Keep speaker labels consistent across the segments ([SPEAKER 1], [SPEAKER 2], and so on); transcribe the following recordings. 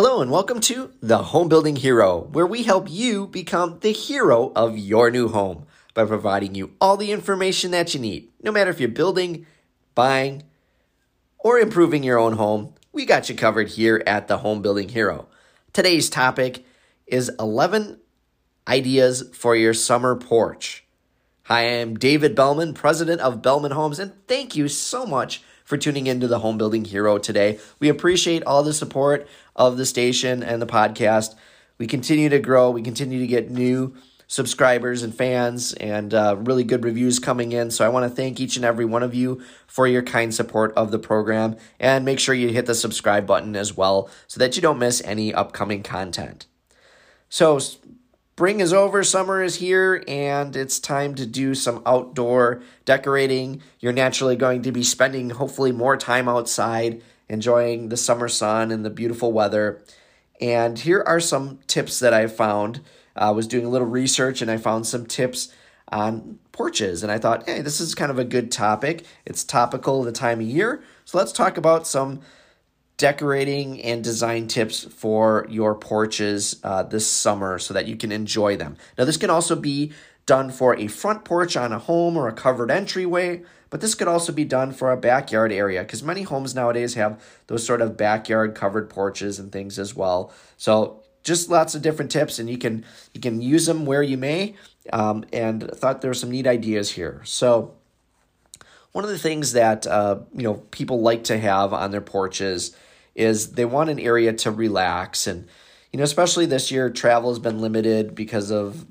[SPEAKER 1] Hello, and welcome to The Home Building Hero, where we help you become the hero of your new home by providing you all the information that you need. No matter if you're building, buying, or improving your own home, we got you covered here at The Home Building Hero. Today's topic is 11 ideas for your summer porch. Hi, I'm David Bellman, president of Bellman Homes, and thank you so much for tuning into the Home Building Hero today. We appreciate all the support of the station and the podcast. We continue to grow, we continue to get new subscribers and fans and uh, really good reviews coming in. So I want to thank each and every one of you for your kind support of the program and make sure you hit the subscribe button as well so that you don't miss any upcoming content. So spring is over, summer is here, and it's time to do some outdoor decorating. You're naturally going to be spending hopefully more time outside, enjoying the summer sun and the beautiful weather. And here are some tips that I found. I was doing a little research and I found some tips on porches. And I thought, hey, this is kind of a good topic. It's topical the time of year. So let's talk about some decorating and design tips for your porches uh, this summer so that you can enjoy them. Now, this can also be done for a front porch on a home or a covered entryway, but this could also be done for a backyard area because many homes nowadays have those sort of backyard covered porches and things as well. So just lots of different tips, and you can you can use them where you may. Um, and thought there were some neat ideas here. So one of the things that uh, you know people like to have on their porches is they want an area to relax. And you know especially this year travel has been limited because of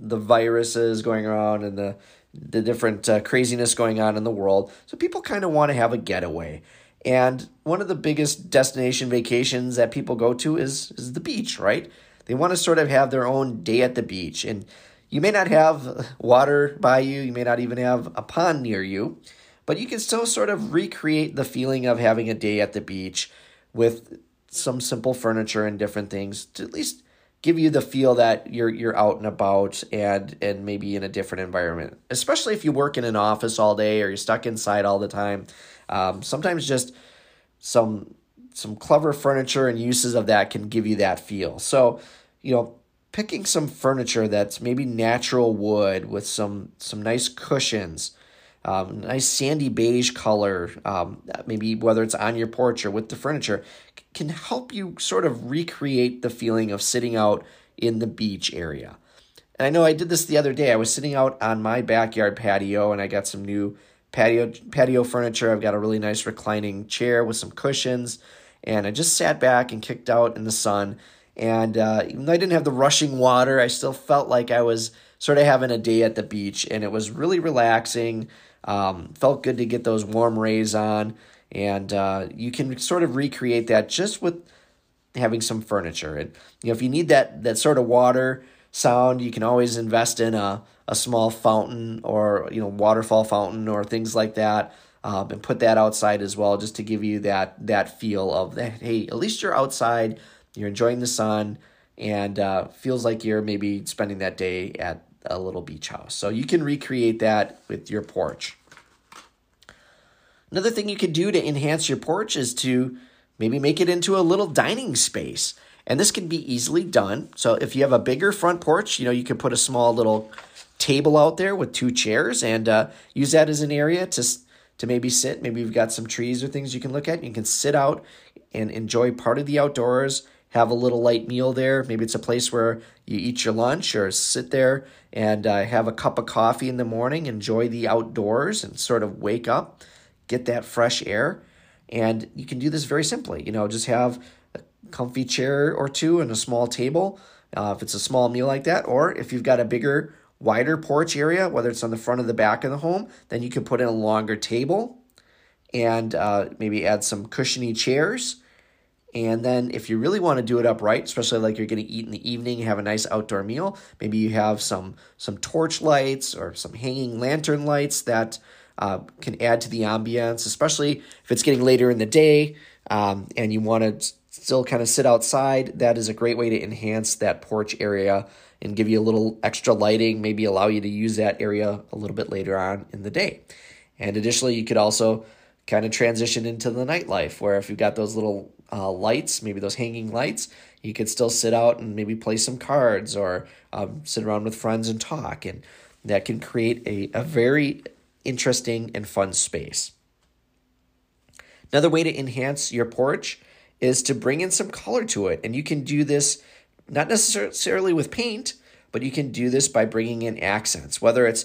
[SPEAKER 1] the viruses going around and the the different uh, craziness going on in the world. So people kind of want to have a getaway. And one of the biggest destination vacations that people go to is is the beach right? They want to sort of have their own day at the beach. And you may not have water by you. You may not even have a pond near you. But you can still sort of recreate the feeling of having a day at the beach with some simple furniture and different things to at least give you the feel that you're you're out and about and and maybe in a different environment. Especially if you work in an office all day or you're stuck inside all the time. Um, sometimes just some some clever furniture and uses of that can give you that feel. So, you know, picking some furniture that's maybe natural wood with some some nice cushions um, nice sandy beige color, um, maybe whether it's on your porch or with the furniture, can help you sort of recreate the feeling of sitting out in the beach area. And I know I did this the other day. I was sitting out on my backyard patio and I got some new patio patio furniture. I've got a really nice reclining chair with some cushions, and I just sat back and kicked out in the sun. And uh, even though I didn't have the rushing water, I still felt like I was sort of having a day at the beach, and it was really relaxing. Um, felt good to get those warm rays on, and uh, you can sort of recreate that just with having some furniture. And you know, if you need that that sort of water sound, you can always invest in a a small fountain or you know waterfall fountain or things like that. Um, and put that outside as well, just to give you that that feel of that. Hey, at least you're outside, you're enjoying the sun, and uh, feels like you're maybe spending that day at a little beach house. So you can recreate that with your porch. Another thing you can do to enhance your porch is to maybe make it into a little dining space. And this can be easily done. So if you have a bigger front porch, you know, you can put a small little table out there with two chairs and uh, use that as an area to to maybe sit. Maybe you've got some trees or things you can look at. You can sit out and enjoy part of the outdoors have a little light meal there. Maybe it's a place where you eat your lunch or sit there and uh, have a cup of coffee in the morning, enjoy the outdoors, and sort of wake up, get that fresh air. And you can do this very simply. You know, just have a comfy chair or two and a small table uh, if it's a small meal like that. Or if you've got a bigger, wider porch area, whether it's on the front or the back of the home, then you can put in a longer table and uh, maybe add some cushiony chairs and then if you really want to do it upright, especially like you're going to eat in the evening, have a nice outdoor meal, maybe you have some some torch lights or some hanging lantern lights that uh, can add to the ambiance, especially if it's getting later in the day um, and you want to still kind of sit outside. That is a great way to enhance that porch area and give you a little extra lighting, maybe allow you to use that area a little bit later on in the day. And additionally, you could also kind of transition into the nightlife where if you've got those little uh, lights, maybe those hanging lights, you could still sit out and maybe play some cards or um, sit around with friends and talk. And that can create a, a very interesting and fun space. Another way to enhance your porch is to bring in some color to it. And you can do this not necessarily with paint, but you can do this by bringing in accents, whether it's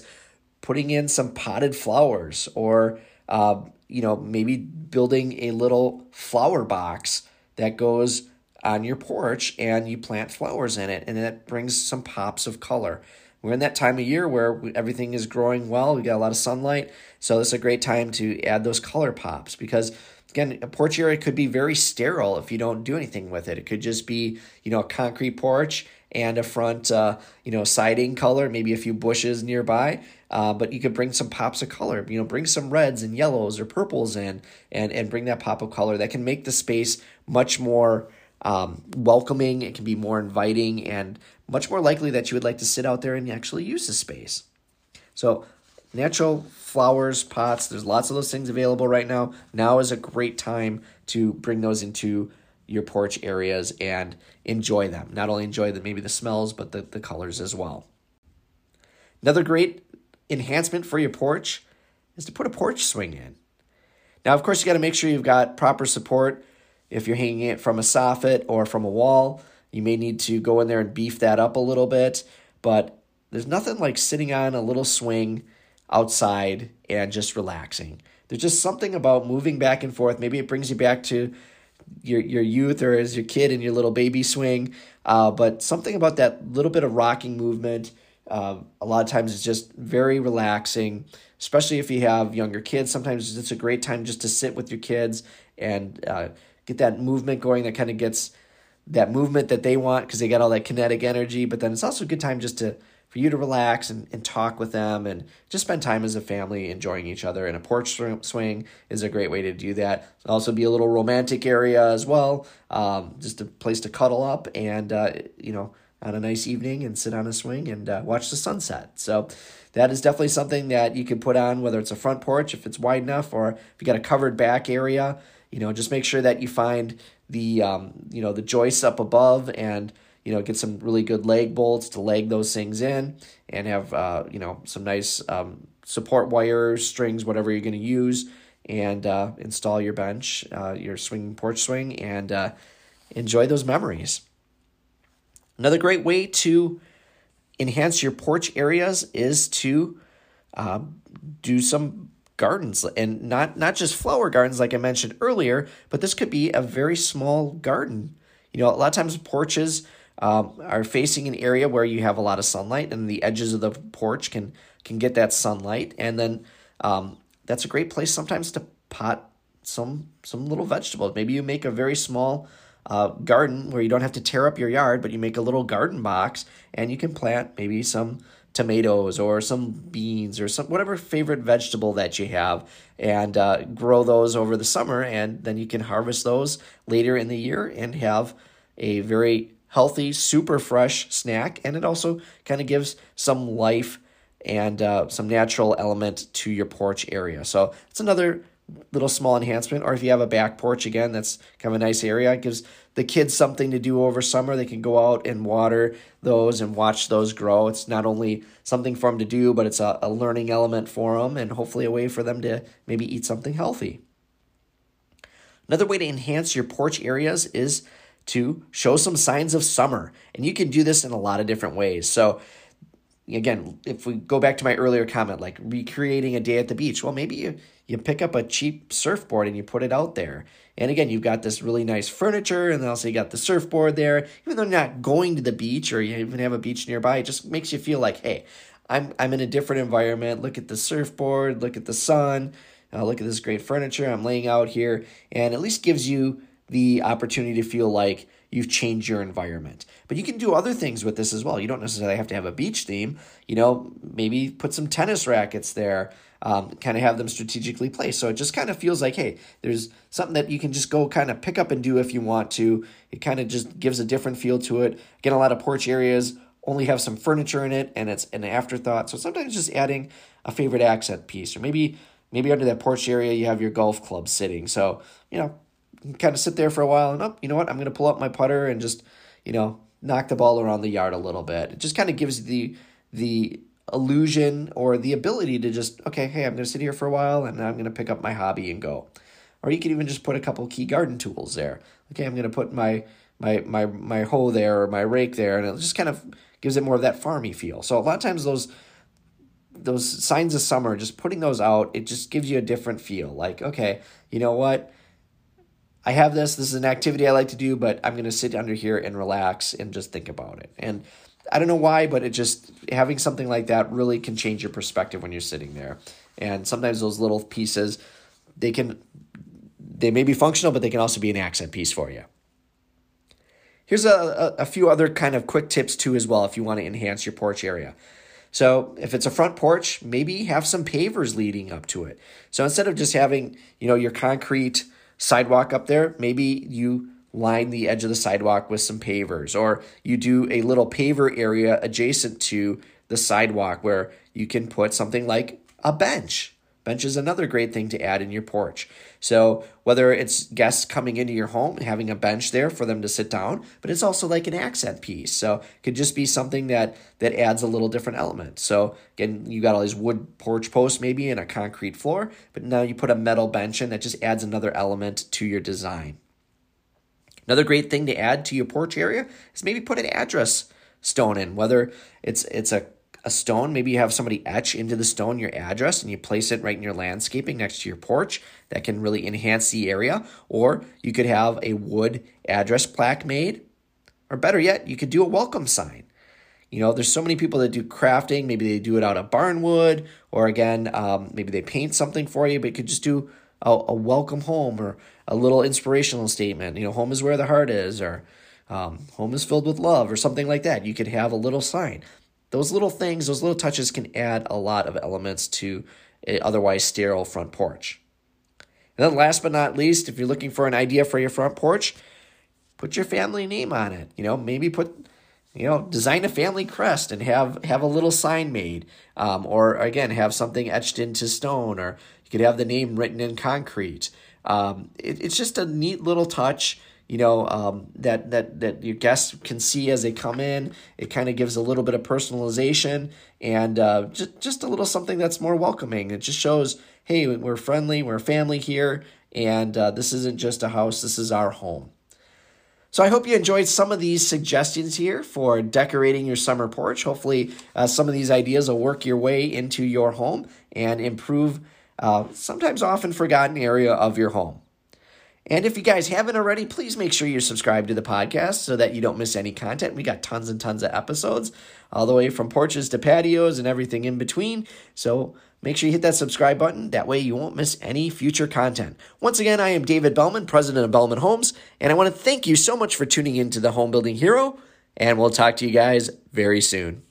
[SPEAKER 1] putting in some potted flowers or, uh, you know, maybe building a little flower box that goes on your porch and you plant flowers in it and that brings some pops of color. We're in that time of year where everything is growing well. We got a lot of sunlight. So this is a great time to add those color pops because again, a porch area could be very sterile if you don't do anything with it. It could just be, you know, a concrete porch and a front, uh, you know, siding color, maybe a few bushes nearby. Uh, but you could bring some pops of color, you know, bring some reds and yellows or purples in and, and bring that pop of color that can make the space much more um, welcoming. It can be more inviting and much more likely that you would like to sit out there and actually use the space. So natural flowers, pots, there's lots of those things available right now. Now is a great time to bring those into your porch areas and enjoy them. Not only enjoy the maybe the smells, but the, the colors as well. Another great enhancement for your porch is to put a porch swing in. Now, of course, you got to make sure you've got proper support. If you're hanging it from a soffit or from a wall, you may need to go in there and beef that up a little bit. But there's nothing like sitting on a little swing outside and just relaxing. There's just something about moving back and forth. Maybe it brings you back to your your youth or as your kid in your little baby swing. Uh, but something about that little bit of rocking movement. Uh, a lot of times it's just very relaxing, especially if you have younger kids. Sometimes it's a great time just to sit with your kids and uh, get that movement going. That kind of gets that movement that they want because they got all that kinetic energy. But then it's also a good time just to for you to relax and, and talk with them and just spend time as a family enjoying each other. And a porch swing is a great way to do that. It'll also be a little romantic area as well, um, just a place to cuddle up and, uh, you know, on a nice evening and sit on a swing and uh, watch the sunset. So that is definitely something that you can put on, whether it's a front porch, if it's wide enough, or if you got a covered back area. You know, just make sure that you find the um, you know the joists up above and you know, get some really good lag bolts to lag those things in and have, uh, you know, some nice um, support wires, strings, whatever you're going to use, and uh, install your bench, uh, your swing porch swing, and uh, enjoy those memories. Another great way to enhance your porch areas is to uh, do some gardens and not not just flower gardens like I mentioned earlier, but this could be a very small garden. You know, a lot of times porches um, are facing an area where you have a lot of sunlight, and the edges of the porch can can get that sunlight, and then um, that's a great place sometimes to pot some some little vegetables. Maybe you make a very small uh, garden where you don't have to tear up your yard, but you make a little garden box, and you can plant maybe some tomatoes or some beans or some whatever favorite vegetable that you have and uh, grow those over the summer and then you can harvest those later in the year and have a very healthy, super fresh snack, and it also kind of gives some life and uh, some natural element to your porch area. So it's another little small enhancement. Or if you have a back porch, again, that's kind of a nice area. It gives the kids something to do over summer. They can go out and water those and watch those grow. It's not only something for them to do, but it's a, a learning element for them and hopefully a way for them to maybe eat something healthy. Another way to enhance your porch areas is to show some signs of summer. And you can do this in a lot of different ways. So, again, if we go back to my earlier comment, like recreating a day at the beach, well, maybe you, you pick up a cheap surfboard and you put it out there. And again, you've got this really nice furniture, and also you got the surfboard there. Even though you're not going to the beach or you even have a beach nearby, it just makes you feel like, hey, I'm, I'm in a different environment. Look at the surfboard, look at the sun, uh, look at this great furniture I'm laying out here, and at least gives you the opportunity to feel like you've changed your environment. But you can do other things with this as well. You don't necessarily have to have a beach theme. You know, maybe put some tennis rackets there, um, kind of have them strategically placed. So it just kind of feels like, hey, there's something that you can just go kind of pick up and do if you want to. It kind of just gives a different feel to it. Again, a lot of porch areas only have some furniture in it and it's an afterthought. So sometimes just adding a favorite accent piece or maybe maybe under that porch area you have your golf club sitting. So, you know, kind of sit there for a while and, oh, you know what, I'm going to pull up my putter and just, you know, knock the ball around the yard a little bit. It just kind of gives the, the illusion or the ability to just, okay, hey, I'm going to sit here for a while and I'm going to pick up my hobby and go. Or you can even just put a couple key garden tools there. Okay, I'm going to put my, my, my, my hoe there or my rake there and it just kind of gives it more of that farmy feel. So a lot of times those those signs of summer, just putting those out, it just gives you a different feel. Like, okay, you know what? I have this. This is an activity I like to do, but I'm going to sit under here and relax and just think about it. And I don't know why, but it just having something like that really can change your perspective when you're sitting there. And sometimes those little pieces, they can they may be functional, but they can also be an accent piece for you. Here's a, a, a few other kind of quick tips too as well if you want to enhance your porch area. So if it's a front porch, maybe have some pavers leading up to it. So instead of just having, you know, your concrete sidewalk up there, maybe you line the edge of the sidewalk with some pavers or you do a little paver area adjacent to the sidewalk where you can put something like a bench Bench is another great thing to add in your porch. So, whether it's guests coming into your home having a bench there for them to sit down, but it's also like an accent piece. So, it could just be something that that adds a little different element. So, again, you got all these wood porch posts maybe and a concrete floor, but now you put a metal bench in that just adds another element to your design. Another great thing to add to your porch area is maybe put an address stone in, whether it's it's a a stone. Maybe you have somebody etch into the stone your address and you place it right in your landscaping next to your porch. That can really enhance the area. Or you could have a wood address plaque made. Or better yet, you could do a welcome sign. You know, there's so many people that do crafting. Maybe they do it out of barnwood, or again, um, maybe they paint something for you, but you could just do a, a, welcome home or a little inspirational statement. You know, home is where the heart is, or um, home is filled with love, or something like that. You could have a little sign those little things, those little touches can add a lot of elements to a otherwise sterile front porch. And then last but not least, if you're looking for an idea for your front porch, put your family name on it. You know, maybe put you know design a family crest and have have a little sign made um, or again have something etched into stone or you could have the name written in concrete um, it, it's just a neat little touch you know um, that that that your guests can see as they come in. It kind of gives a little bit of personalization and uh, just just a little something that's more welcoming. It just shows, hey, we're friendly, we're family here, and uh, this isn't just a house. This is our home. So I hope you enjoyed some of these suggestions here for decorating your summer porch. Hopefully, uh, some of these ideas will work your way into your home and improve uh, sometimes often forgotten area of your home. And if you guys haven't already, please make sure you're subscribed to the podcast so that you don't miss any content. We got tons and tons of episodes, all the way from porches to patios and everything in between. So make sure you hit that subscribe button. That way you won't miss any future content. Once again, I am David Bellman, president of Bellman Homes, and I want to thank you so much for tuning in to the Home Building Hero. And we'll talk to you guys very soon.